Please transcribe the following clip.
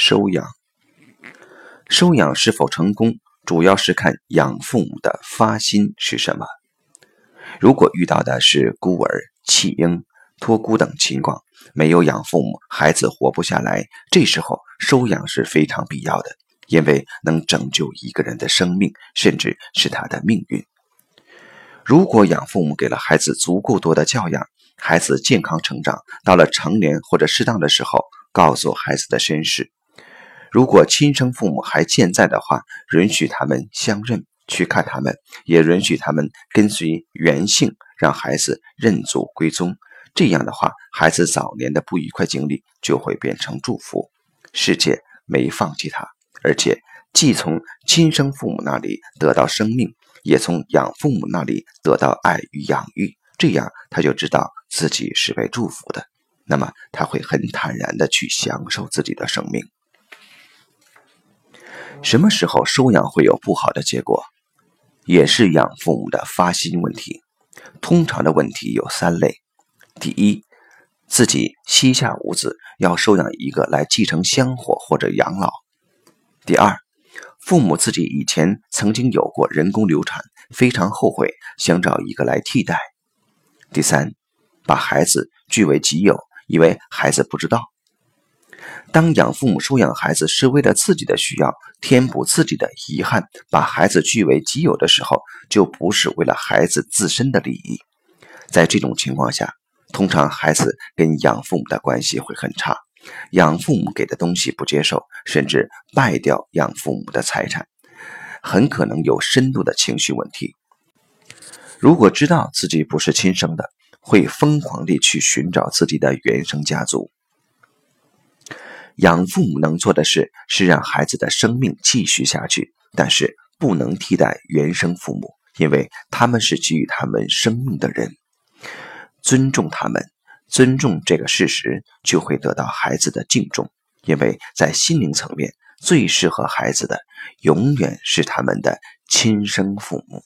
收养，收养是否成功，主要是看养父母的发心是什么。如果遇到的是孤儿、弃婴、托孤等情况，没有养父母，孩子活不下来，这时候收养是非常必要的，因为能拯救一个人的生命，甚至是他的命运。如果养父母给了孩子足够多的教养，孩子健康成长，到了成年或者适当的时候，告诉孩子的身世。如果亲生父母还健在的话，允许他们相认，去看他们，也允许他们跟随原姓，让孩子认祖归宗。这样的话，孩子早年的不愉快经历就会变成祝福。世界没放弃他，而且既从亲生父母那里得到生命，也从养父母那里得到爱与养育。这样他就知道自己是被祝福的，那么他会很坦然的去享受自己的生命。什么时候收养会有不好的结果，也是养父母的发心问题。通常的问题有三类：第一，自己膝下无子，要收养一个来继承香火或者养老；第二，父母自己以前曾经有过人工流产，非常后悔，想找一个来替代；第三，把孩子据为己有，以为孩子不知道。当养父母收养孩子是为了自己的需要，填补自己的遗憾，把孩子据为己有的时候，就不是为了孩子自身的利益。在这种情况下，通常孩子跟养父母的关系会很差，养父母给的东西不接受，甚至败掉养父母的财产，很可能有深度的情绪问题。如果知道自己不是亲生的，会疯狂地去寻找自己的原生家族。养父母能做的事是让孩子的生命继续下去，但是不能替代原生父母，因为他们是给予他们生命的人。尊重他们，尊重这个事实，就会得到孩子的敬重，因为在心灵层面最适合孩子的，永远是他们的亲生父母。